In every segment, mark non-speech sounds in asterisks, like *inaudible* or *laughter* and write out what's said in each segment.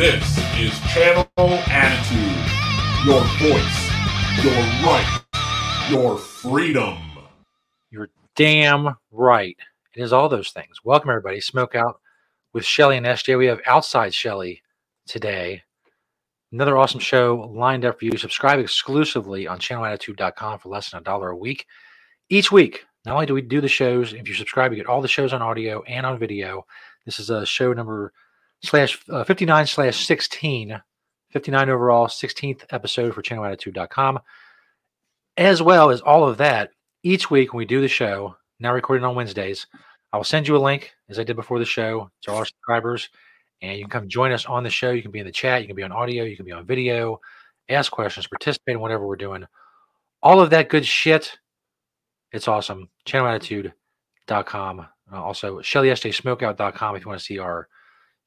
This is Channel Attitude. Your voice, your right, your freedom. You're damn right. It is all those things. Welcome, everybody. Smoke Out with Shelly and SJ. We have Outside Shelly today. Another awesome show lined up for you. Subscribe exclusively on channelattitude.com for less than a dollar a week. Each week, not only do we do the shows, if you subscribe, you get all the shows on audio and on video. This is a show number slash uh, 59 slash 16, 59 overall, 16th episode for channelattitude.com. As well as all of that, each week when we do the show, now recording on Wednesdays, I will send you a link as I did before the show to all our subscribers, and you can come join us on the show. You can be in the chat, you can be on audio, you can be on video, ask questions, participate in whatever we're doing. All of that good shit. It's awesome. Channelattitude.com. Uh, also, ShellySJSmokeout.com if you want to see our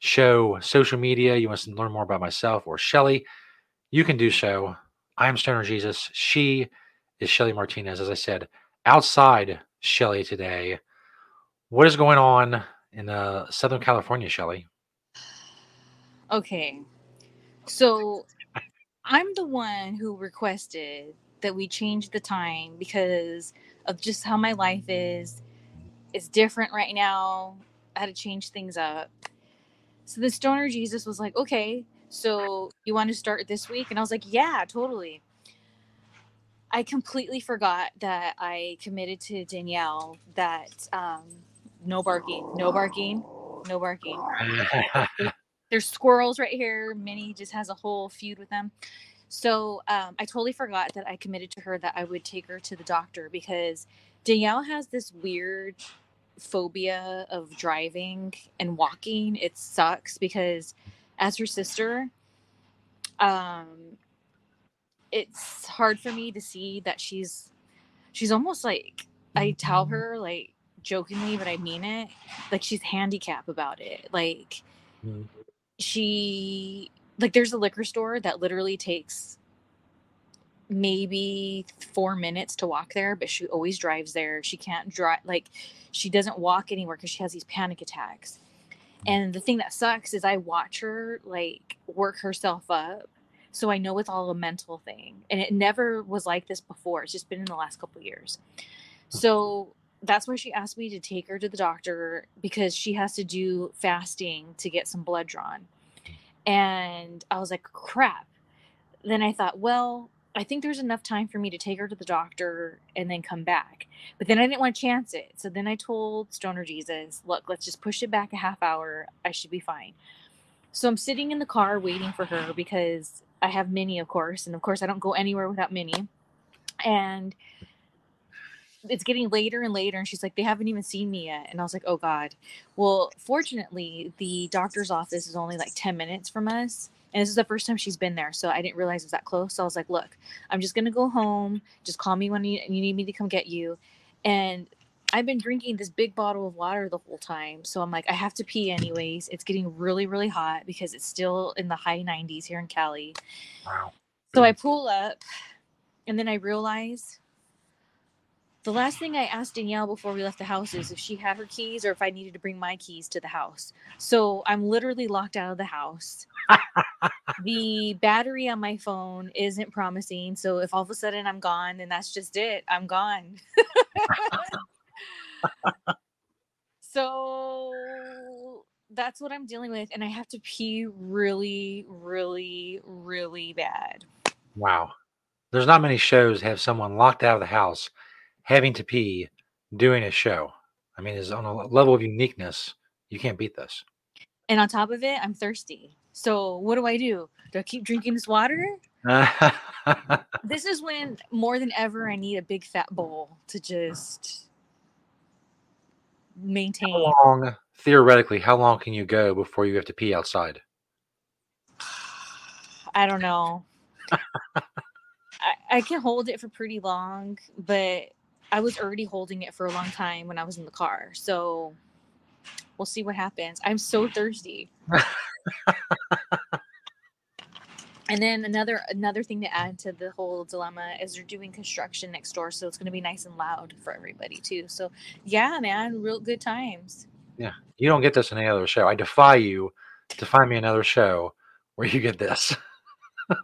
show, social media, you want to learn more about myself or Shelly, you can do so. I am Stoner Jesus. She is Shelly Martinez. As I said, outside Shelly today. What is going on in uh, Southern California, Shelly? Okay. So I'm the one who requested that we change the time because of just how my life is. It's different right now. I had to change things up. So the stoner Jesus was like, okay, so you want to start this week? And I was like, yeah, totally. I completely forgot that I committed to Danielle that um, no barking, no barking, no barking. *laughs* There's squirrels right here. Minnie just has a whole feud with them. So um, I totally forgot that I committed to her that I would take her to the doctor because Danielle has this weird phobia of driving and walking. It sucks because as her sister, um, it's hard for me to see that she's she's almost like I tell her like jokingly, but I mean it. Like she's handicapped about it. Like mm. she like there's a liquor store that literally takes maybe four minutes to walk there, but she always drives there. She can't drive like she doesn't walk anywhere because she has these panic attacks. And the thing that sucks is I watch her like work herself up. So I know it's all a mental thing. And it never was like this before. It's just been in the last couple years. So that's why she asked me to take her to the doctor because she has to do fasting to get some blood drawn. And I was like, crap. Then I thought, well, I think there's enough time for me to take her to the doctor and then come back. But then I didn't want to chance it. So then I told Stoner Jesus, look, let's just push it back a half hour. I should be fine. So I'm sitting in the car waiting for her because I have Minnie, of course. And of course, I don't go anywhere without Minnie. And it's getting later and later. And she's like, they haven't even seen me yet. And I was like, oh God. Well, fortunately, the doctor's office is only like 10 minutes from us and this is the first time she's been there so i didn't realize it was that close. So i was like look i'm just gonna go home. Just call me when you, you need me to come get you. And i've been drinking this big bottle of water the whole time so i'm like i have to pee anyways. It's getting really really hot because it's still in the high 90s here in cali. Wow. So i pull up and then i realize the last thing I asked Danielle before we left the house is if she had her keys or if I needed to bring my keys to the house. So I'm literally locked out of the house. *laughs* the battery on my phone isn't promising. So if all of a sudden I'm gone, then that's just it. I'm gone. *laughs* so that's what I'm dealing with. And I have to pee really, really, really bad. Wow. There's not many shows have someone locked out of the house having to pee doing a show. I mean, is on a level of uniqueness. You can't beat this. And on top of it, I'm thirsty. So what do I do? Do I keep drinking this water? *laughs* this is when more than ever I need a big fat bowl to just maintain. How long, theoretically, how long can you go before you have to pee outside? I don't know. I, I can hold it for pretty long, but I was already holding it for a long time when I was in the car. So we'll see what happens. I'm so thirsty. *laughs* and then another another thing to add to the whole dilemma is they're doing construction next door, so it's going to be nice and loud for everybody too. So yeah, man, real good times. Yeah, you don't get this in any other show. I defy you to find me another show where you get this. *laughs*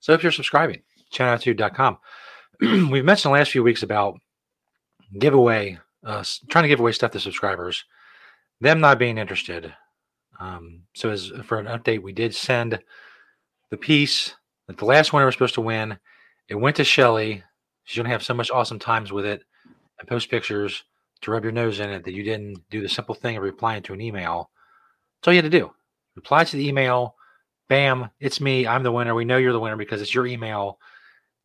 so if you're subscribing, channelattitude.com. *clears throat* We've mentioned the last few weeks about giveaway, uh, trying to give away stuff to subscribers, them not being interested. Um, so as for an update, we did send the piece that the last winner was supposed to win. It went to Shelly. She's gonna have so much awesome times with it and post pictures to rub your nose in it that you didn't do the simple thing of replying to an email. That's all you had to do. Reply to the email. Bam, it's me. I'm the winner. We know you're the winner because it's your email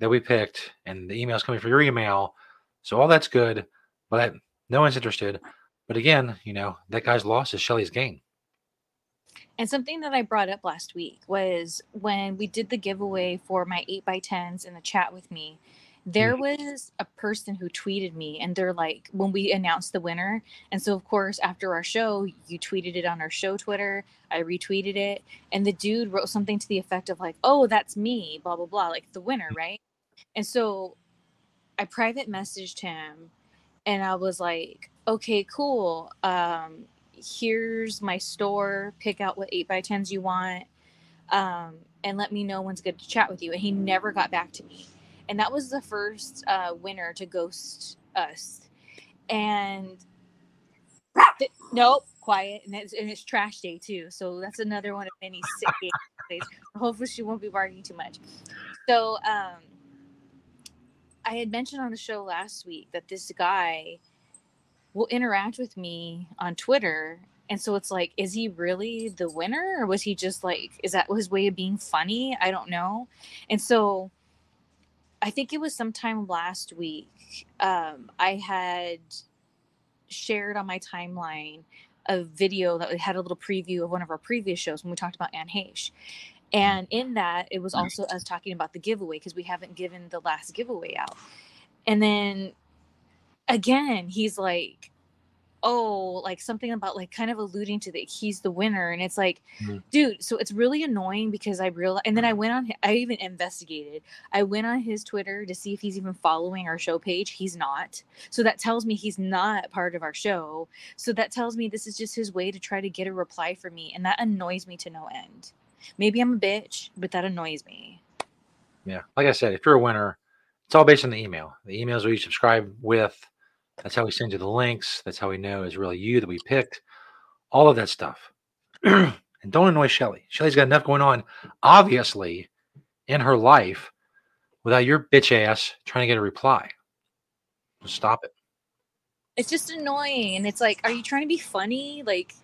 that we picked, and the email's coming from your email. So all that's good, but no one's interested. But again, you know, that guy's loss is Shelly's gain. And something that I brought up last week was when we did the giveaway for my 8 by 10s in the chat with me, there Mm-hmm. was a person who tweeted me and they're like when we announced the winner and so of course after our show you tweeted it on our show twitter i retweeted it and the dude wrote something to the effect of like oh that's me blah blah blah like the winner right and so i private messaged him and i was like okay cool um here's my store pick out what 8 by 10s you want um and let me know when's good to chat with you and he never got back to me and that was the first uh, winner to ghost us. And th- nope, quiet, and it's, and it's trash day too. So that's another one of many sick days. Hopefully, she won't be barking too much. So, um, I had mentioned on the show last week that this guy will interact with me on Twitter. And so it's like, is he really the winner? Or was he just like, is that his way of being funny? I don't know. And so I think it was sometime last week. Um, I had shared on my timeline a video that had a little preview of one of our previous shows when we talked about Anne Heche. And in that, it was also us talking about the giveaway because we haven't given the last giveaway out. And then again, he's like, oh, like something about like kind of alluding to that he's the winner. And it's like, Mhm. dude, so it's really annoying because I realized, and then I went on, I even investigated. I went on his Twitter to see if he's even following our show page. He's not. So that tells me he's not part of our show. So that tells me this is just his way to try to get a reply from me. And that annoys me to no end. Maybe I'm a bitch, but that annoys me. Yeah. Like I said, if you're a winner, it's all based on the email. The emails we subscribe with, that's how we send you the links. That's how we know it's really you that we picked. All of that stuff. *clears throat* and don't annoy Shelly. Shelly's got enough going on, obviously, in her life without your bitch ass trying to get a reply. Just stop it. It's just annoying. And it's like, are you trying to be funny? Like,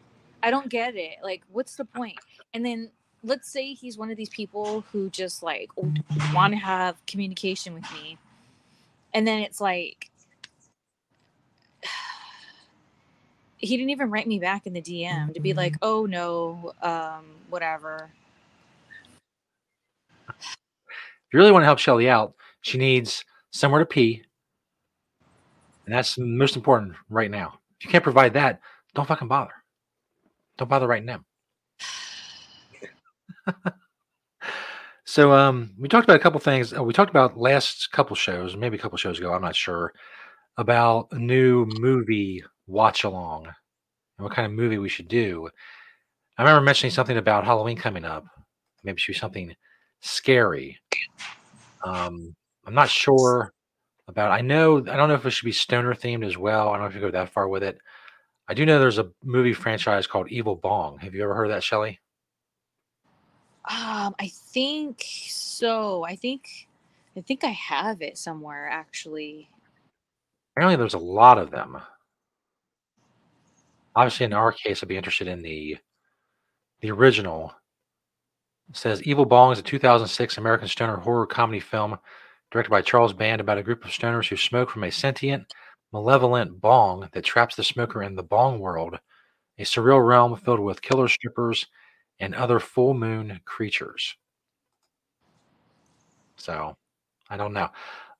I don't get it. Like, what's the point? And then let's say he's one of these people who just like want to have communication with me. And then it's like, *sighs* he didn't even write me back in the DM to be like, oh no, um, whatever. If you really want to help Shelly out, she needs somewhere to pee. And that's most important right now. If you can't provide that, don't fucking bother. Don't bother writing them. *laughs* so um we talked about a couple things. uh, We talked about last couple shows, maybe a couple shows ago, I'm not sure, about a new movie watch along and what kind of movie we should do. I remember mentioning something about Halloween coming up. Maybe it should be something scary. Um, I'm not sure about. I know. I don't know if it should be stoner themed as well. I don't know if you go that far with it. I do know there's a movie franchise called Evil Bong. Have you ever heard of that, Shelly? Um, I think so. I think, I think I have it somewhere actually. Apparently, there's a lot of them. Obviously, in our case, I'd be interested in the the original. It says Evil Bong is a 2006 American stoner horror comedy film directed by Charles Band about a group of stoners who smoke from a sentient, malevolent bong that traps the smoker in the bong world, a surreal realm filled with killer strippers and other full moon creatures. So, I don't know.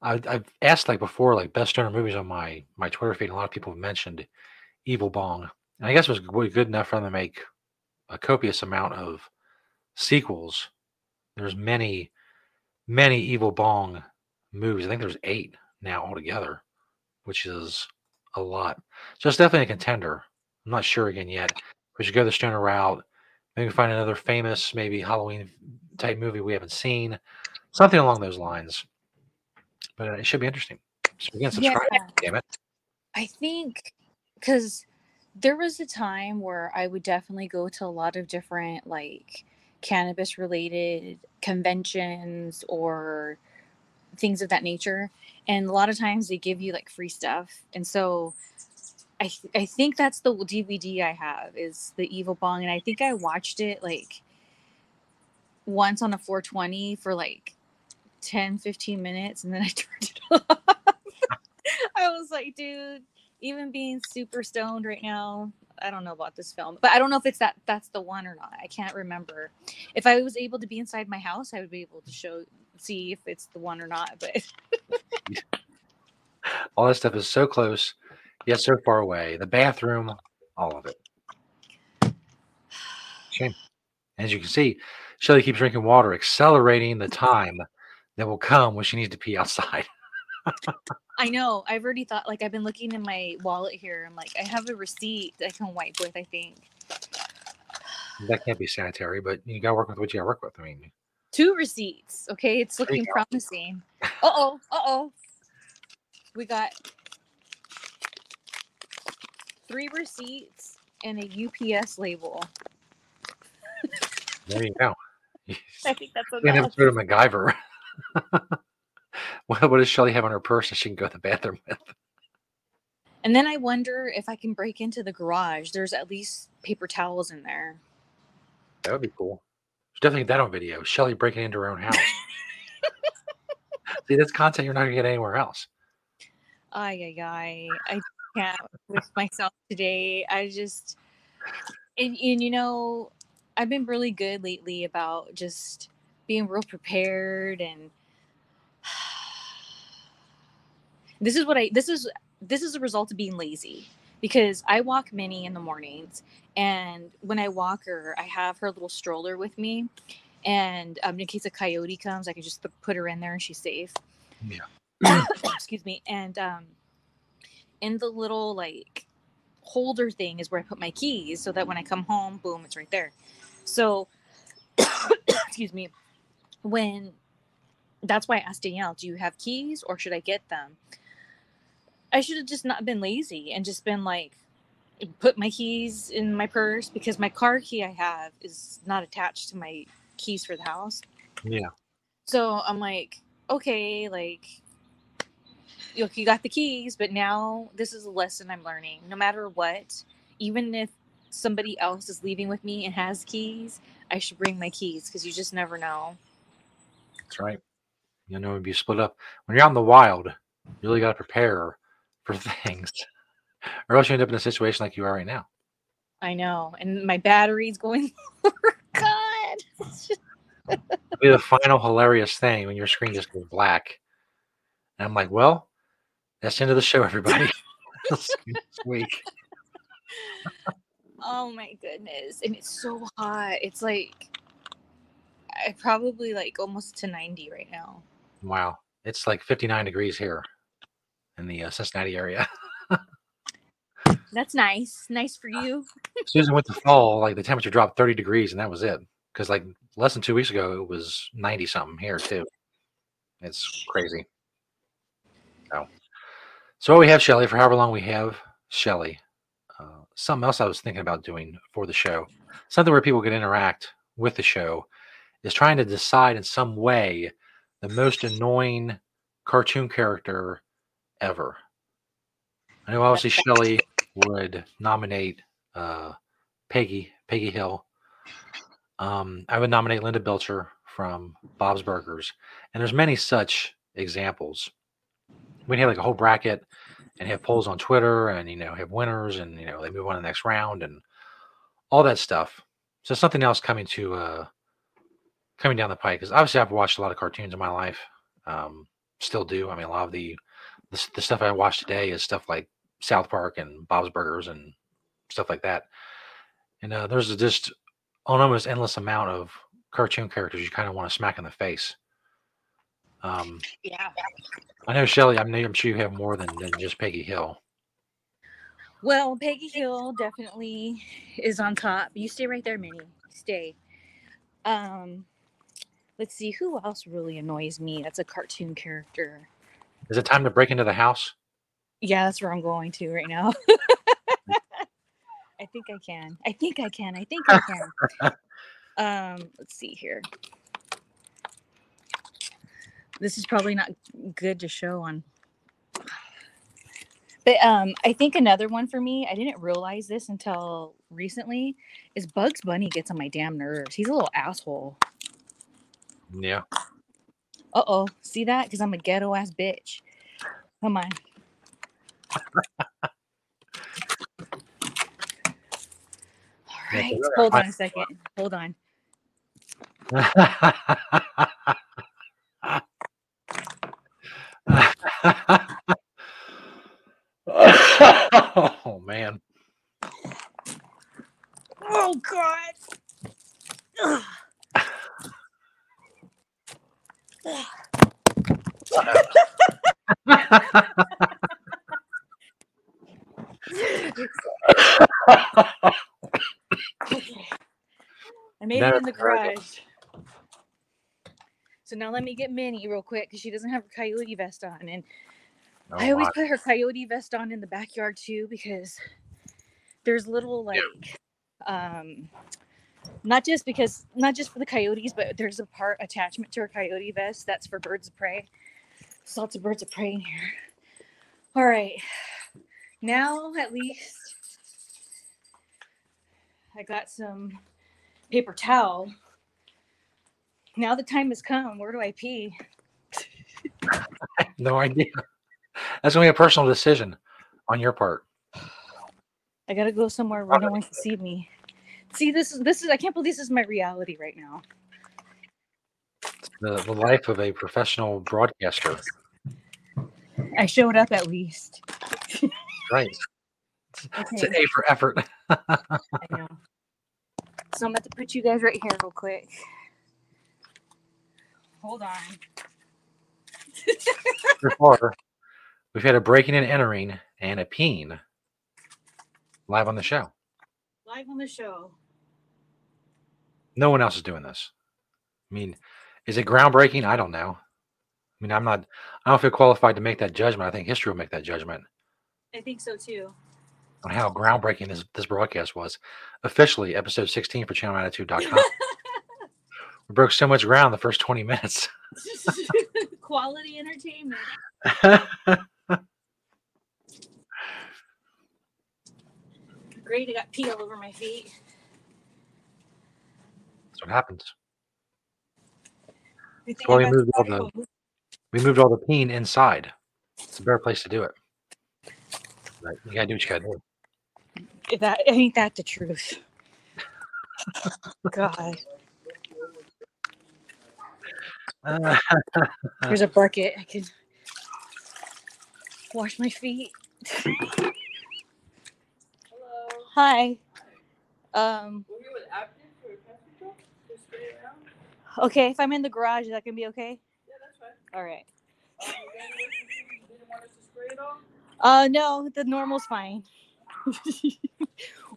I, I've asked like before, like best stoner movies on my my Twitter feed. And a lot of people have mentioned Evil Bong, and I guess it was good enough for them to make a copious amount of sequels. There's many, many Evil Bong movies. I think there's eight now altogether, which is a lot. So it's definitely a contender. I'm not sure again yet. We should go the stoner route. Maybe find another famous, maybe Halloween type movie we haven't seen, something along those lines. But uh, it should be interesting. So again, subscribe. Yeah. Damn it. I think because there was a time where I would definitely go to a lot of different like cannabis related conventions or things of that nature. And a lot of times they give you like free stuff. And so I, th- I think that's the DVD I have is the Evil Bong. And I think I watched it like once on a 420 for like 10, 15 minutes. And then *laughs* I turned it off. I was like, dude, even being super stoned right now, I don't know about this film, but I don't know if it's that that's the one or not. I can't remember. If I was able to be inside my house, I would be able to show see if it's the one or not. But *laughs* All that stuff is so close, yet so far away. The bathroom, all of it. Shame. As you can see, Shelly keeps drinking water, accelerating the time that will come when she needs to pee outside. *laughs* I know I've already thought like I've been looking in my wallet here. I'm like, I have a receipt I can wipe with. I think That can't be sanitary, but you gotta work with what you gotta work with. I mean, two receipts. Okay, it's looking promising. Uh oh, uh oh. We got three receipts and a UPS label. there you go. *laughs* I think that's An episode of MacGyver. *laughs* what, what does Shelly have on her purse that she can go to the bathroom with? And then I wonder if I can break into the garage. There's at least paper towels in there. That would be cool. There's definitely get that on video. Shelly breaking into her own house. *laughs* See, that's content you're not gonna get anywhere else. Ay, ay, ay. I with myself today. I just, and, and you know, I've been really good lately about just being real prepared and *sighs* this is what I, this is, this is a result of being lazy because I walk Minnie in the mornings and when I walk her, I have her little stroller with me. And um, in case a coyote comes, I can just put her in there and she's safe. Yeah. *coughs* excuse me and um in the little like holder thing is where i put my keys so that when i come home boom it's right there. So *coughs* excuse me. When that's why i asked danielle do you have keys or should i get them? I should have just not been lazy and just been like put my keys in my purse because my car key i have is not attached to my keys for the house. Yeah. so I'm like, okay, like, look, you got the keys, but now this is a lesson I'm learning. No matter what, even if somebody else is leaving with me and has keys, I should bring my keys because you just never know. That's right. You know, if you split up when you're out in the wild, you really got to prepare for *laughs* things, or else you end up in a situation like you are right now. I know. And my battery's going, *laughs* oh, God. Just- It'll be the final hilarious thing when your screen just goes black. And I'm like, well, that's the end of the show, everybody. *laughs* Next week. oh my goodness. And it's so hot. It's like, I probably like almost to 90 right now. Wow, it's like 59 degrees here in the uh, Cincinnati area. *laughs* That's nice. Nice for you. As soon as it went to fall, like the temperature dropped 30 degrees, and that was it. Because like less than two weeks ago, it was 90 something here too. It's crazy. So, we have Shelly for however long we have Shelly. Uh, something else I was thinking about doing for the show, something where people could interact with the show, is trying to decide in some way the most annoying cartoon character ever. I know obviously Shelly would nominate uh, Peggy Peggy Hill. Um, I would nominate Linda Belcher from Bob's Burgers, and there's many such examples. We have like a whole bracket and have polls on Twitter, and you know have winners, and you know they move on to the next round, and all that stuff. So something else coming to uh, coming down the pike because obviously I've watched a lot of cartoons in my life, um, still do. I mean, a lot of the the, the stuff I watch today is stuff like South Park and Bob's Burgers and stuff like that. And uh, there's just an almost endless amount of cartoon characters you kind of want to smack in the face. Um, Yeah. I know Shelly. I know I'm sure you have more than, than just Peggy Hill. Well, Peggy Hill definitely is on top. You stay right there, Minnie. stay. Um, let's see who else really annoys me. That's a cartoon character. Is it time to break into the house? Yeah, that's where I'm going to right now. *laughs* I think I can. I think I can. I think I can. *laughs* um, let's see here. This is probably not good to show on. But um, I think another one for me, I didn't realize this until recently, is Bugs Bunny gets on my damn nerves. He's a little asshole. Yeah. Uh oh. See that? Because I'm a ghetto ass bitch. Come on. *laughs* All Yeah, right. they're Hold on a second. Hold on. *laughs* *laughs* oh man. Oh God. I made it in the garage. So now let me get Minnie real quick because she doesn't have her coyote vest on. And Oh, I always put her coyote vest on in the backyard too because there's little like um not just because not just for the coyotes, but there's a part attachment to her coyote vest that's for birds of prey. There's lots of birds of prey in here. All right. Now at least I got some paper towel. Now the time has come. Where do I pee? *laughs* no idea. That's gonna be a personal decision on your part. I gotta go somewhere where no one can see me. See, this is this is I can't believe this is my reality right now. The, the life of a professional broadcaster. I showed up at least. Right. It's an A for effort. *laughs* I know. So I'm about to put you guys right here real quick. Hold on. Far, we've had a breaking and entering and a peen live on the show. Live on the show. No one else is doing this. I mean, is it groundbreaking? I don't know. I mean, I'm not. I don't feel qualified to make that judgment. I think history will make that judgment I think so too. on how groundbreaking this this broadcast was. Officially, episode 16 for ChannelAttitude.com. *laughs* we broke so much ground the first 20 minutes. *laughs* *laughs* Quality entertainment. Great, I got pee all over my feet. That's what happens. Well, got moved all the We moved all the peen inside. It's a better place to do it. Right. You gotta do what you gotta do. That ain't that the truth. *laughs* God, there's a bucket. I can wash my feet. Hello. Hi. Um. Okay, if I'm in the garage, is that gonna be okay? Yeah, that's fine. All right. Uh, no, the normal's fine. *laughs*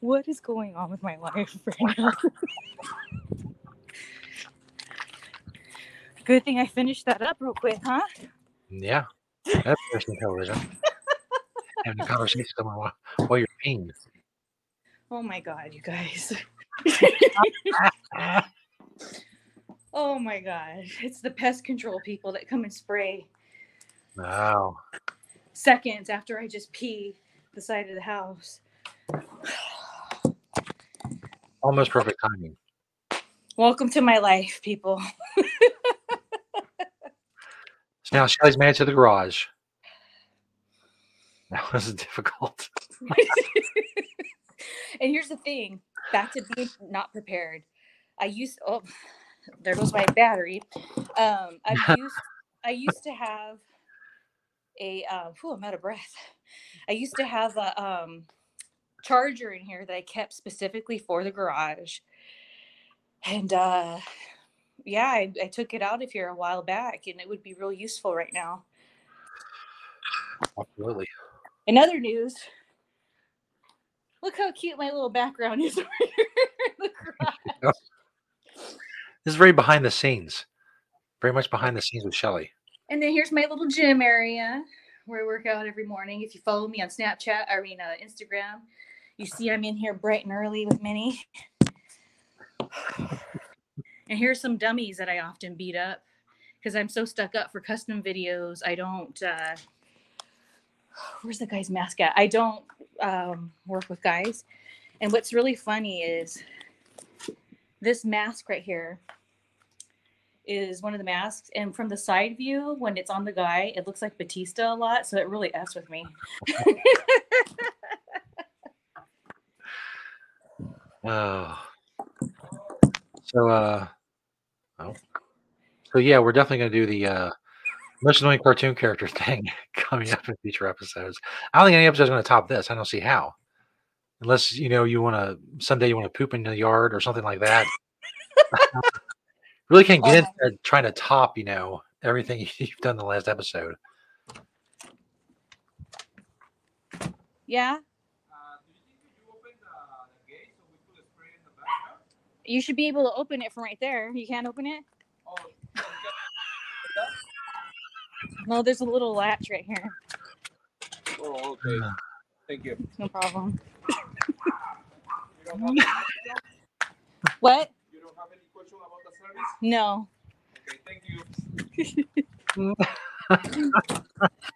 what is going on with my life right now? *laughs* Good thing I finished that up real quick, huh? yeah. That's interesting television. Having a conversation with someone while, while you're peeing. Oh my god, you guys. *laughs* oh my god. It's the pest control people that come and spray Wow. seconds after I just pee the side of the house. Almost perfect timing. Welcome to my life, people. *laughs* Now Shelly's made it to the garage. *laughs* That was difficult. *laughs* and here's the thing back to being not prepared. I used oh there goes my battery. Um I *laughs* used I used to have a uh whew, I'm out of breath. I used to have a um charger in here that I kept specifically for the garage. And uh yeah, I, I took it out of here a while back and it would be real useful right now. Absolutely. In other news, look how cute my little background is *laughs* over here in the *laughs* garage. This is very behind the scenes. Very much behind the scenes with Shelly. And then here's my little gym area where I work out every morning. If you follow me on Snapchat, I mean uh, Instagram, you see I'm in here bright and early with Minnie. *sighs* *laughs* and here's some dummies that I often beat up because I'm so stuck up for custom videos. I don't. Uh, where's the guy's mask at? I don't um, work with guys. And what's really funny is this mask right here is one of the masks. And from the side view, when it's on the guy, it looks like Batista a lot. So it really F's with me. *laughs* Oh. So uh oh. So yeah, we're definitely gonna do the uh most annoying cartoon character *laughs* thing coming up in future episodes. I don't think any episode's gonna top this. I don't see how. Unless you know you wanna someday you wanna poop in the yard or something like that. *laughs* really can't get into trying to top, you know, everything *laughs* you've done in the last episode. Yeah. Uh, do you think if you open the, the gate so we could spray in the backyard? You should be able to open it from right there. You can't open it? Oh, you No, there's a little latch right here. oh, okay. Thank you. No problem. You don't have any question? What? You don't have any question about the service? No. Okay, thank you. *laughs*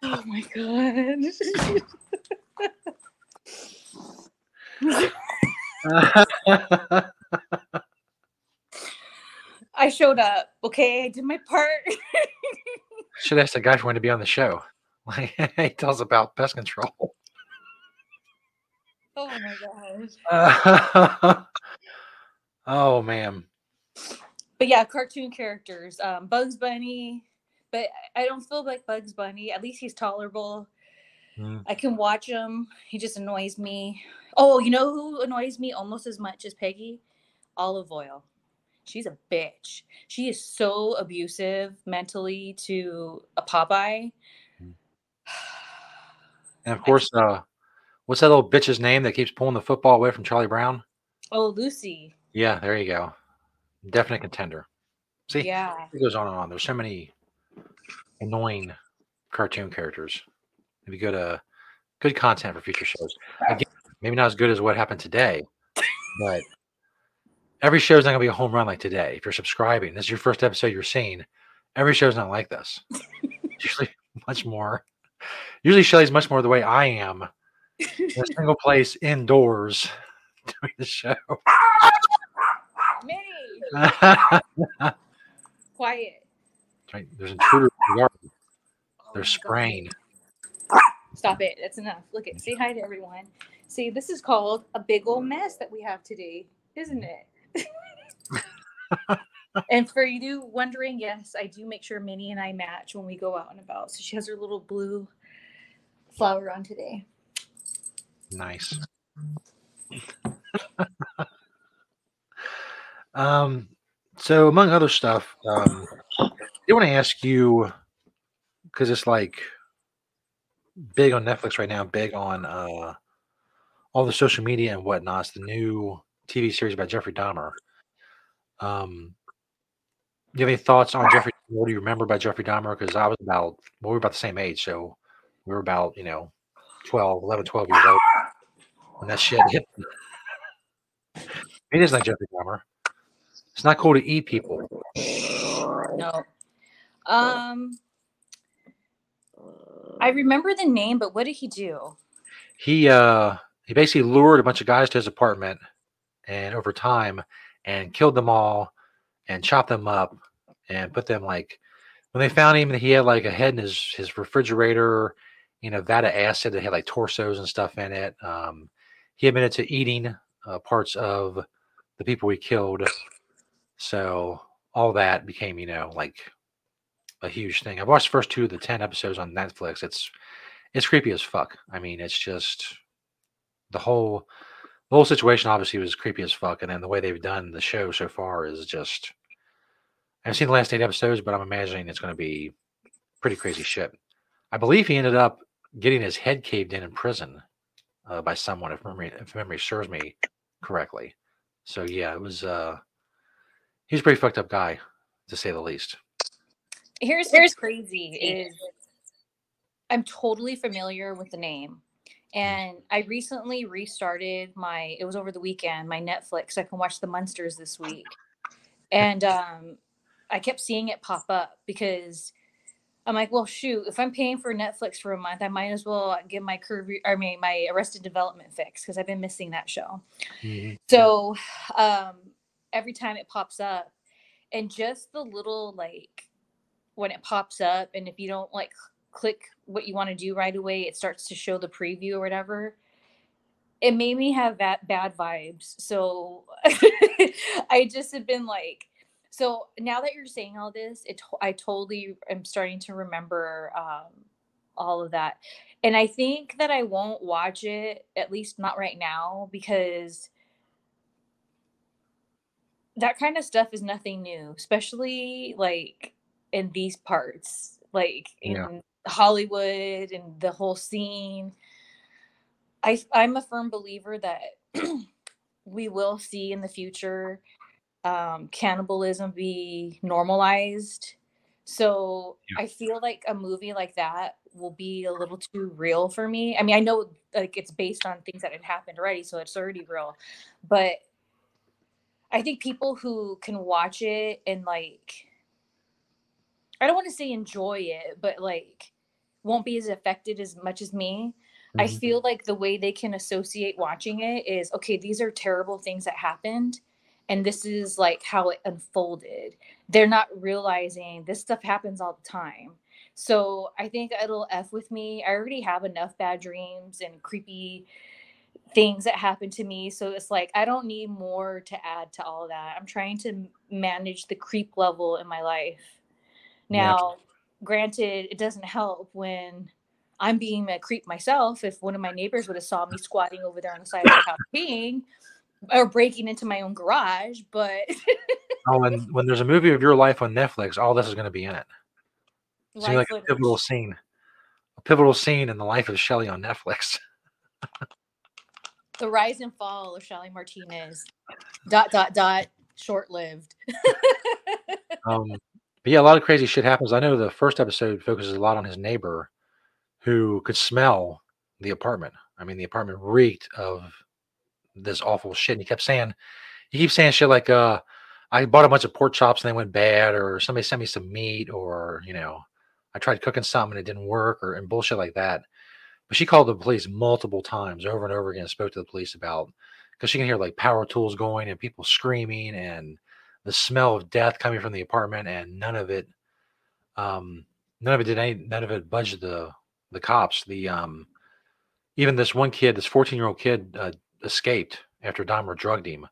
Oh my god. *laughs* *laughs* Showed up. Okay. I did my part. *laughs* Should ask the guy if he wanted to be on the show. *laughs* Like he tells about pest control. *laughs* oh my gosh. oh man. But yeah, cartoon characters. Um, Bugs Bunny. But I I don't feel like Bugs Bunny. At least he's tolerable. Mm. I can watch him. He just annoys me. Oh, you know who annoys me almost as much as Peggy? Olive Oyl. She's a bitch. She is so abusive mentally to a Popeye. *sighs* And of course, uh, what's that little bitch's name that keeps pulling the football away from Charlie Brown? Oh, Lucy. Yeah, there you go. Definite contender. See, Yeah. it goes on and on. There's so many annoying cartoon characters. It'd be good, uh, good content for future shows. Again, maybe not as good as what happened today, but every show's not gonna be a home run like today. If you're subscribing, this is your first episode you're seeing. Every show's not like this. *laughs* Usually *laughs* much more. Usually, Shelly's much more the way I am in a single place indoors *laughs* doing the show. Minnie, quiet. Right, There's intruders in the yard. Oh They're God. spraying. Stop it. That's enough. Look at say hi to everyone. See, this is called a big old mess that we have today, isn't it? And for you wondering, yes, I do make sure Minnie and I match when we go out and about. So she has her little blue flower on today. Nice. *laughs* um, so among other stuff, um, I want to ask you because it's like big on Netflix right now, big on uh, all the social media and whatnot. It's the new TV series about Jeffrey Dahmer. Um, do you have any thoughts on Jeffrey? What do you remember about Jeffrey Dahmer? Because I was about, well, we were about the same age, so we were about, you know, 12, 11, 12 years old when that shit hit. *laughs* It is like Jeffrey Dahmer. It's not cool to eat people. No. Um I remember the name, but what did he do? He uh he basically lured a bunch of guys to his apartment and over time and killed them all and chopped them up and put them like when they found him he had like a head in his his refrigerator you know vat of acid that had like torsos and stuff in it um he admitted to eating uh, parts of the people he killed. So all that became you know like a huge thing. I've watched the first two of the 10 episodes on netflix. It's it's creepy as fuck. I mean it's just the whole the whole situation obviously was creepy as fuck and then the way they've done the show so far is just i've seen the last eight episodes but i'm imagining it's going to be pretty crazy shit i believe he ended up getting his head caved in in prison uh, by someone if memory if memory serves me correctly so yeah it was uh he's a pretty fucked up guy, to say the least. Here's what's crazy is I'm totally familiar with the name. And I recently restarted my it was over the weekend, my Netflix. I can watch the Munsters this week. And um I kept seeing it pop up because I'm like, well, shoot, if I'm paying for Netflix for a month, I might as well get my curve, I mean, my Arrested Development fix because I've been missing that show. So um, every time it pops up, and just the little like when it pops up, and if you don't like click what you want to do right away, it starts to show the preview or whatever. It made me have that bad vibes. So *laughs* I just have been like, so now that you're saying all this, it I totally am starting to remember um, all of that, and I think that I won't watch it at least not right now because that kind of stuff is nothing new, especially like in these parts, like in Yeah. Hollywood and the whole scene. I I'm a firm believer that *clears throat* we will see in the future um, cannibalism be normalized. So Yeah. I feel like a movie like that will be a little too real for me. I mean, I know like it's based on things that had happened already, so it's already real. But I think people who can watch it and like I don't want to say enjoy it, but like won't be as affected as much as me. I Mhm. feel like the way they can associate watching it is okay, these are terrible things that happened and this is like how it unfolded. They're not realizing this stuff happens all the time. So I think it'll F with me. I already have enough bad dreams and creepy things that happen to me. So it's like I don't need more to add to all that. I'm trying to manage the creep level in my life. Now, granted, it doesn't help when I'm being a creep myself. If one of my neighbors would have saw me squatting over there on the side of the house peeing or breaking into my own garage, but *laughs* Oh, and when there's a movie of your life on Netflix, all this is going to be in it. It's gonna be life like a pivotal scene, a pivotal scene in the life of Shelly on Netflix. the rise and fall of Shelly Martinez. Dot dot dot. Short lived. *laughs* Um, but yeah, a lot of crazy shit happens. I know the first episode focuses a lot on his neighbor who could smell the apartment. I mean, the apartment reeked of this awful shit. And he kept saying, he keeps saying shit like, uh, I bought a bunch of pork chops and they went bad, or somebody sent me some meat, or, you know, I tried cooking something and it didn't work, or and bullshit like that. But she called the police multiple times over and over again, spoke to the police about because she can hear like power tools going and people screaming and the smell of death coming from the apartment, and none of it, um, none of it did any, none of it budged the the cops. The um, even this one kid, this 14 year old kid, uh, escaped after Dahmer drugged him,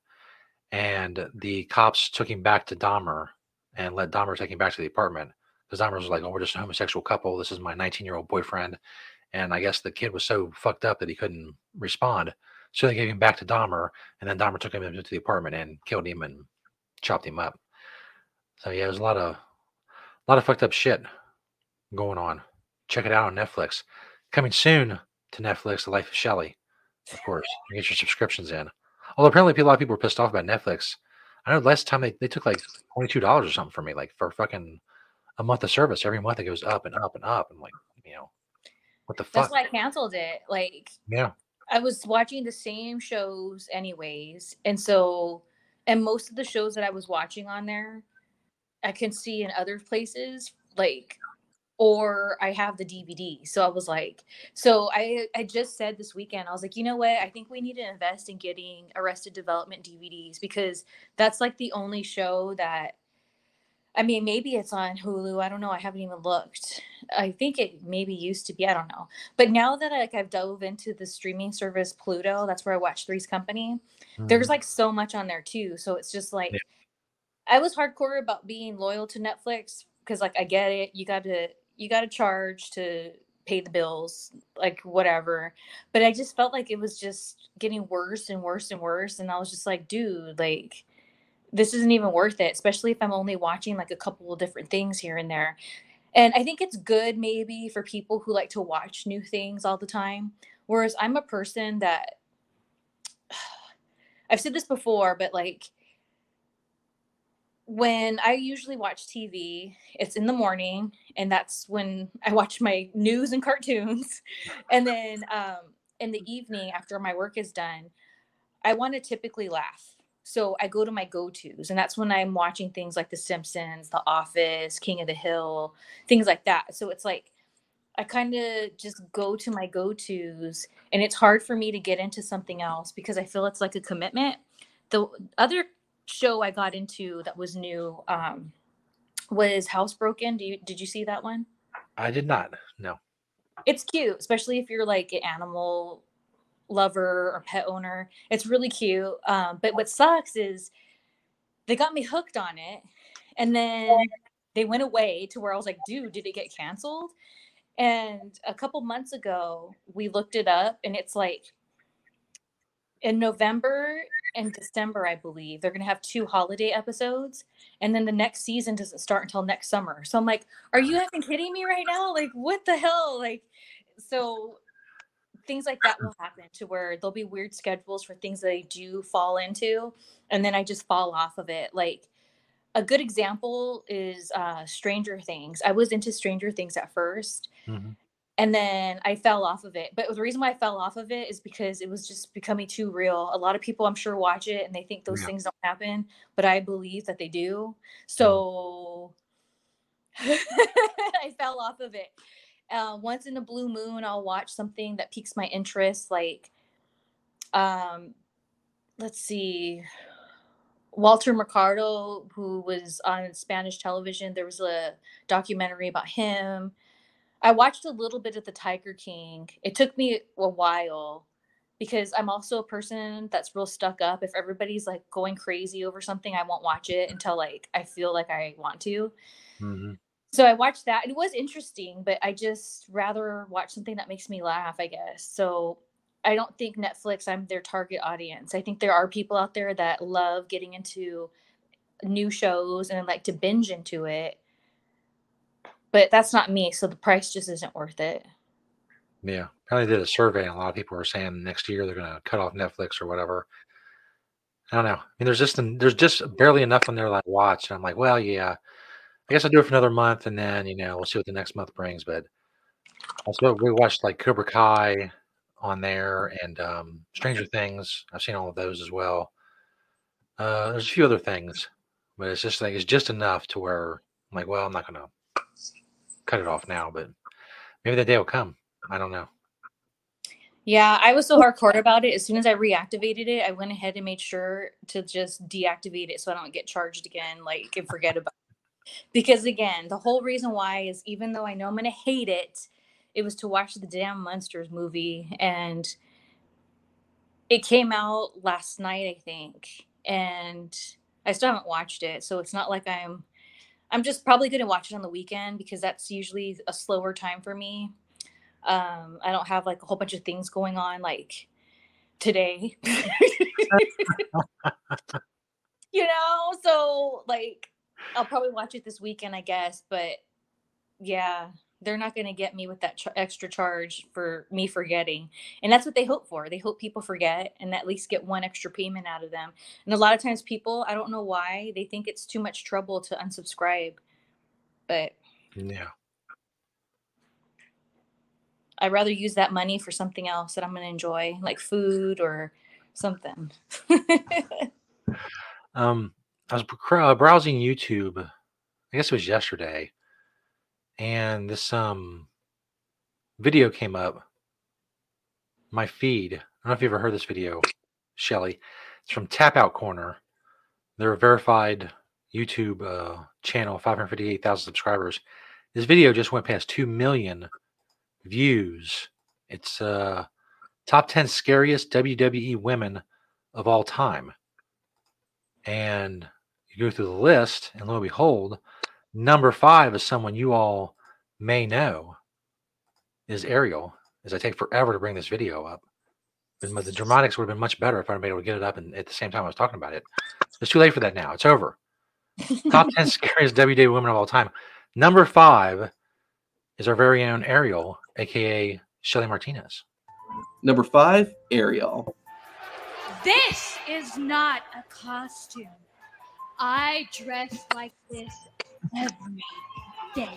and the cops took him back to Dahmer and let Dahmer take him back to the apartment because Dahmer was like, "Oh, we're just a homosexual couple. This is my 19 year old boyfriend," and I guess the kid was so fucked up that he couldn't respond. So they gave him back to Dahmer, and then Dahmer took him into the apartment and killed him and chopped him up. So yeah, there's a lot of a lot of fucked up shit going on. Check it out on Netflix. Coming soon to Netflix, The Life of Shelly. Of course, you get your subscriptions in. Although apparently a lot of people were pissed off about Netflix. I know last time they, they took like twenty two dollars or something for me, like for fucking a month of service. Every month it goes up and up and up. and like, you know, what the fuck? That's why I canceled it. Like yeah. I was watching the same shows anyways. And so and most of the shows that I was watching on there, I can see in other places, like or I have the DVD. So I was like, so I I just said this weekend, I was like, you know what? I think we need to invest in getting Arrested Development DVDs because that's like the only show that I mean, maybe it's on Hulu. I don't know. I haven't even looked. I think it maybe used to be. I don't know. But now that like I've dove into the streaming service Pluto, that's where I watch Three's Company. There's Mhm. like so much on there too. So it's just like Yeah. I was hardcore about being loyal to Netflix because like I get it. You got to you got to charge to pay the bills, like whatever. But I just felt like it was just getting worse and worse and worse. And I was just like, dude, like this isn't even worth it, especially if I'm only watching like a couple of different things here and there. And I think it's good maybe for people who like to watch new things all the time. Whereas I'm a person that *sighs* I've said this before, but like when I usually watch TV, it's in the morning, and that's when I watch my news and cartoons. *laughs* And then um, in the evening, after my work is done, I want to typically laugh. So I go to my go tos, and that's when I'm watching things like The Simpsons, The Office, King of the Hill, things like that. So it's like I kind of just go to my go tos, and it's hard for me to get into something else because I feel it's like a commitment. The other show I got into that was new um, was Housebroken. Do you did you see that one? I did not. No. It's cute, especially if you're like an animal lover or pet owner. It's really cute. Um, but what sucks is they got me hooked on it, and then they went away to where I was like, dude, did it get canceled? And a couple months ago, we looked it up, and it's like in November and December, I believe, they're going to have two holiday episodes. And then the next season doesn't start until next summer. So I'm like, are you even kidding me right now? Like, what the hell? Like, so things like that will happen to where there'll be weird schedules for things that I do fall into. And then I just fall off of it. Like, a good example is uh, Stranger Things. I was into Stranger Things at 1st Mhm. and then I fell off of it. But the reason why I fell off of it is because it was just becoming too real. A lot of people, I'm sure, watch it and they think those Yeah. things don't happen, but I believe that they do. So *laughs* I fell off of it. Uh, once in a blue moon, I'll watch something that piques my interest, like, um, let's see, Walter Mercado, who was on Spanish television. There was a documentary about him. I watched a little bit of The Tiger King. It took me a while because I'm also a person that's real stuck up. If everybody's like going crazy over something, I won't watch it until like I feel like I want to. Mhm. So I watched that. It was interesting, but I just rather watch something that makes me laugh, I guess. So I don't think Netflix, I'm their target audience. I think there are people out there that love getting into new shows and like to binge into it. But that's not me. So the price just isn't worth it. Yeah. Apparently, did a survey, and a lot of people were saying next year they're going to cut off Netflix or whatever. I don't know. I mean, there's just there's just barely enough on there that I watch, and I'm like, well, yeah, I guess I'll do it for another month, and then you know we'll see what the next month brings. But also, we watched like Cobra Kai on there and um, Stranger Things. I've seen all of those as well. Uh, there's a few other things, but it's just like it's just enough to where I'm like, well, I'm not gonna cut it off now, but maybe that day will come. I don't know. Yeah, I was so hardcore about it. As soon as I reactivated it, I went ahead and made sure to just deactivate it so I don't get charged again, like and forget about. Because again, the whole reason why is even though I know I'm gonna hate it, it was to watch the damn Monsters movie and it came out last night, I think. And I still haven't watched it. So it's not like I'm I'm just probably gonna watch it on the weekend because that's usually a slower time for me um i don't have like a whole bunch of things going on like today *laughs* *laughs* you know so like i'll probably watch it this weekend i guess but yeah they're not going to get me with that ch- extra charge for me forgetting and that's what they hope for they hope people forget and at least get one extra payment out of them and a lot of times people i don't know why they think it's too much trouble to unsubscribe but Yeah. I'd rather use that money for something else that I'm going to enjoy, like food or something. *laughs* Um, I was uh, browsing YouTube. I guess it was yesterday, and this um video came up. My feed. I don't know if you ever heard this video, Shelly. It's from Tap Out Corner. They're a verified YouTube uh, channel, 558,000 subscribers. This video just went past 2 million views. It's uh, top 10 scariest WWE women of all time. And you go through the list, and lo and behold, number five is someone you all may know is Ariel. As I take forever to bring this video up. But the dramatics would have been much better if I'd been able to get it up and at the same time I was talking about it. It's too late for that now. It's over. Top 10 *laughs* scariest WWE women of all time. Number five is our very own Ariel, aka Shelly Martinez. Number five, Ariel. This is not a costume. I dress like this every day.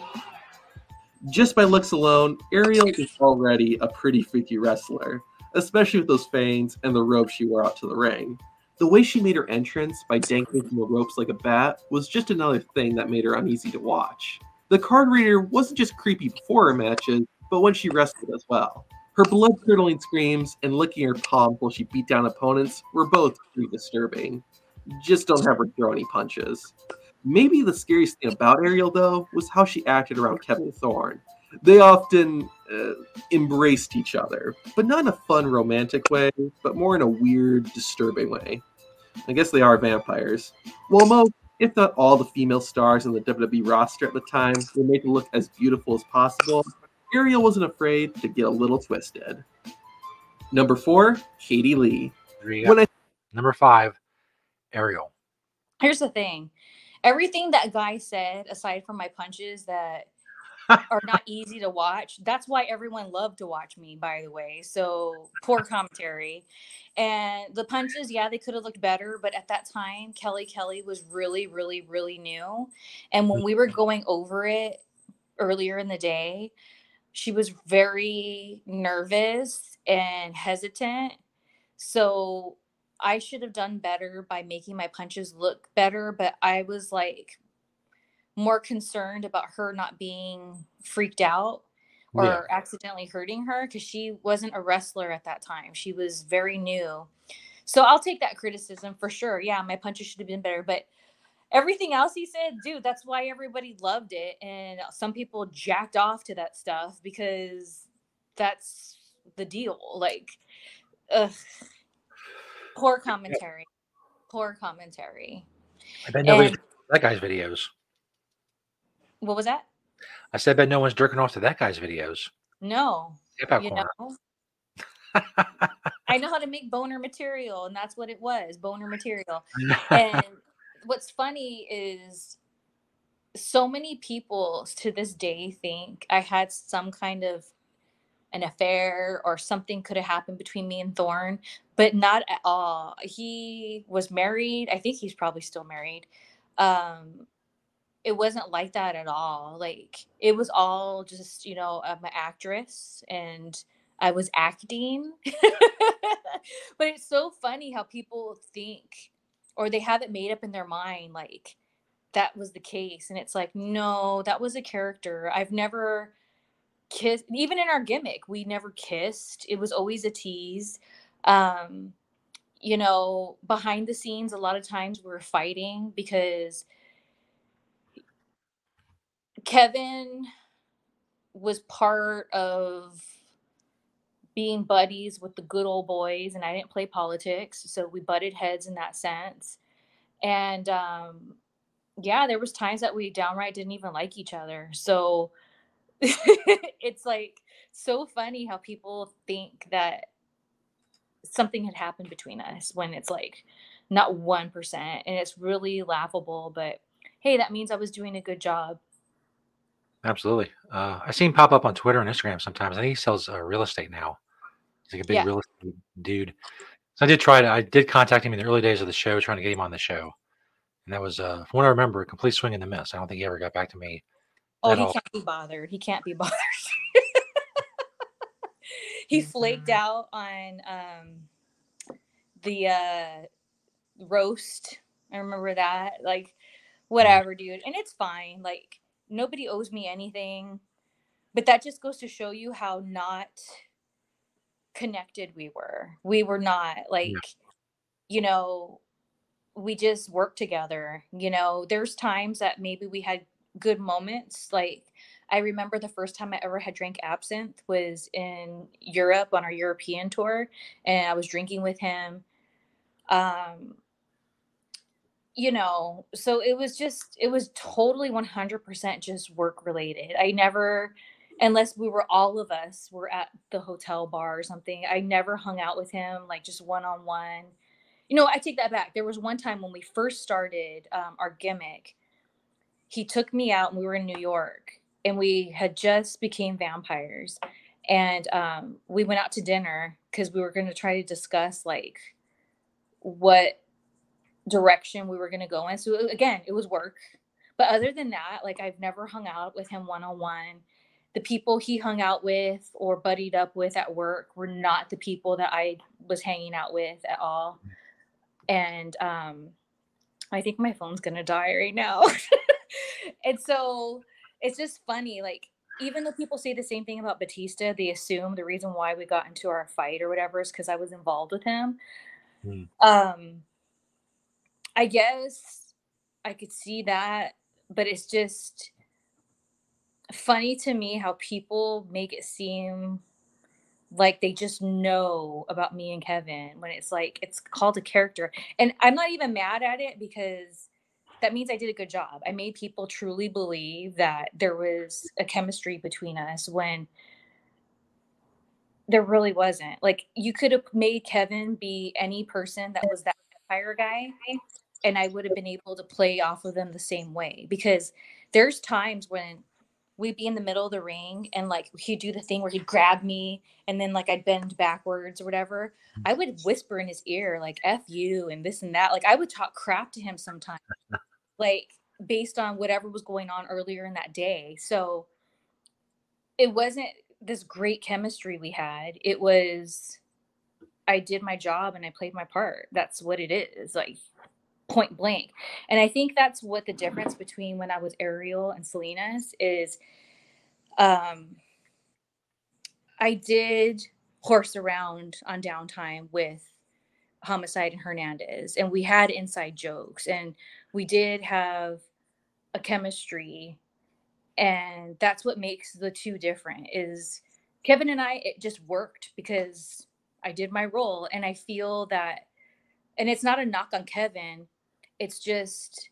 Just by looks alone, Ariel is already a pretty freaky wrestler, especially with those fangs and the robe she wore out to the ring. The way she made her entrance by dangling from the ropes like a bat was just another thing that made her uneasy to watch. The card reader wasn't just creepy before her matches, but when she wrestled as well. Her blood curdling screams and licking her palms while she beat down opponents were both pretty disturbing. Just don't have her throw any punches. Maybe the scariest thing about Ariel, though, was how she acted around Kevin Thorne. They often uh, embraced each other, but not in a fun, romantic way, but more in a weird, disturbing way. I guess they are vampires. Well, most, if not all, the female stars in the WWE roster at the time were made to look as beautiful as possible. Ariel wasn't afraid to get a little twisted. Number four, Katie Lea. There you go. When I Number five, Ariel. Here's the thing. Everything that guy said, aside from my punches that are not *laughs* easy to watch, that's why everyone loved to watch me, by the way. So poor commentary. And the punches, yeah, they could have looked better, but at that time, Kelly Kelly was really, really, really new. And when we were mm-hmm. going over it earlier in the day, she was very nervous and hesitant. So I should have done better by making my punches look better, but I was like more concerned about her not being freaked out or Yeah. accidentally hurting her because she wasn't a wrestler at that time. She was very new. So I'll take that criticism for sure. Yeah, my punches should have been better, but everything else he said, dude, that's why everybody loved it. And some people jacked off to that stuff because that's the deal. Like, ugh. Poor commentary. Poor commentary. I bet nobody's And that guy's videos. what was that? I said, I bet no one's jerking off to that guy's videos. No, you corner. know. I know how to make boner material, and that's what it was boner material. and *laughs* what's funny is so many people to this day think I had some kind of an affair or something could have happened between me and Thorne, but not at all. He was married. I think he's probably still married. Um, it wasn't like that at all. Like it was all just, you know, I'm an actress and I was acting. *laughs* but it's so funny how people think or they have it made up in their mind like that was the case and it's like no that was a character i've never kissed even in our gimmick we never kissed it was always a tease um you know behind the scenes a lot of times we're fighting because kevin was part of being buddies with the good old boys and i didn't play politics so we butted heads in that sense. And um yeah there was times that we downright didn't even like each other. So *laughs* it's like so funny how people think that something had happened between us when it's like not 1% and it's really laughable but hey that means i was doing a good job Absolutely. Uh, I see him pop up on Twitter and Instagram sometimes. I think he sells uh, real estate now. He's like a big Yeah. real estate dude. So I did try to. I did contact him in the early days of the show, trying to get him on the show, and that was, uh, from what I remember, a complete swing and a miss. I don't think he ever got back to me. Oh, he all. can't be bothered. He can't be *laughs* bothered. He flaked out on um the uh roast. I remember that. Like whatever, dude. And it's fine. Like nobody owes me anything. But that just goes to show you how not connected we were. We were not like you know, we just worked together. You know, there's times that maybe we had good moments. Like I remember the first time I ever had drank absinthe was in Europe on our European tour, and I was drinking with him. Um, you know, so it was just it was totally 100% just work related. I never unless we were all of us were at the hotel bar or something. I never hung out with him like just one on one. You know, I take that back. There was one time when we first started um, our gimmick. He took me out, and we were in New York, and we had just became vampires, and um, we went out to dinner because we were going to try to discuss like what direction we were going to go in. So again, it was work. But other than that, like I've never hung out with him one on one. The people he hung out with or buddied up with at work were not the people that I was hanging out with at all. And um I think my phone's going to die right now. *laughs* and so it's just funny like even though people say the same thing about Batista, they assume the reason why we got into our fight or whatever is because I was involved with him. Hmm. Um, I guess I could see that, but it's just funny to me how people make it seem like they just know about me and Kevin when it's like it's called a character. And I'm not even mad at it because that means I did a good job. I made people truly believe that there was a chemistry between us when there really wasn't. Like you could have made Kevin be any person that was that fire guy, and I would have been able to play off of them the same way. Because there's times when we'd be in the middle of the ring and like he'd do the thing where he'd grab me and then like I'd bend backwards or whatever. I mm. would whisper in his ear like F you and this and that. Like I would talk crap to him sometimes. *laughs* like based on whatever was going on earlier in that day. So it wasn't this great chemistry we had. It was I did my job and I played my part. That's what it is. Like point blank. And I think that's what the difference between when I was Ariel and Salinas is um I did horse around on downtime with Homicide and Hernandez and we had inside jokes and we did have a chemistry and that's what makes the two different is Kevin and I it just worked because I did my role and I feel that and it's not a knock on Kevin it's just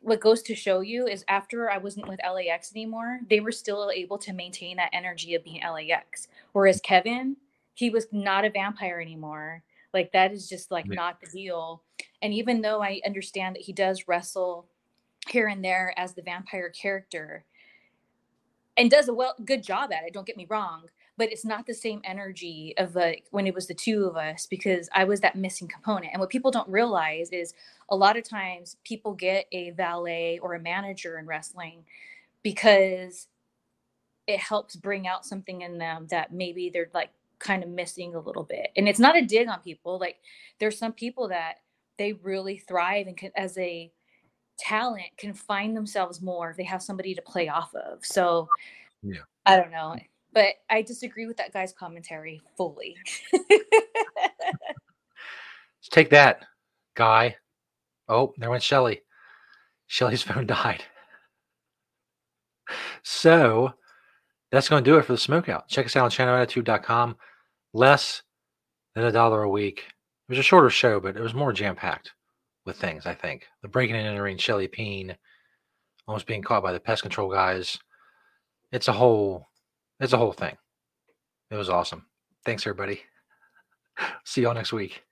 what goes to show you is after I wasn't with LAX anymore, they were still able to maintain that energy of being LAX. Whereas Kevin, he was not a vampire anymore. Like that is just like Yeah. not the deal. And even though I understand that he does wrestle here and there as the vampire character and does a well good job at it, don't get me wrong, but it's not the same energy of like when it was the two of us because I was that missing component. And what people don't realize is a lot of times people get a valet or a manager in wrestling because it helps bring out something in them that maybe they're like kind of missing a little bit. And it's not a dig on people. Like there's some people that they really thrive and can, as a talent can find themselves more if they have somebody to play off of. So Yeah. I don't know. But I disagree with that guy's commentary fully. Take that, guy. Oh, there went Shelly. Shelly's *laughs* phone died. So that's going to do it for the smokeout. Check us out on channelattitude.com. Less than a dollar a week. It was a shorter show, but it was more jam packed with things, I think. The breaking and entering Shelly Peen, almost being caught by the pest control guys. It's a whole it's a whole thing. It was awesome. Thanks everybody. *laughs* See y'all next week.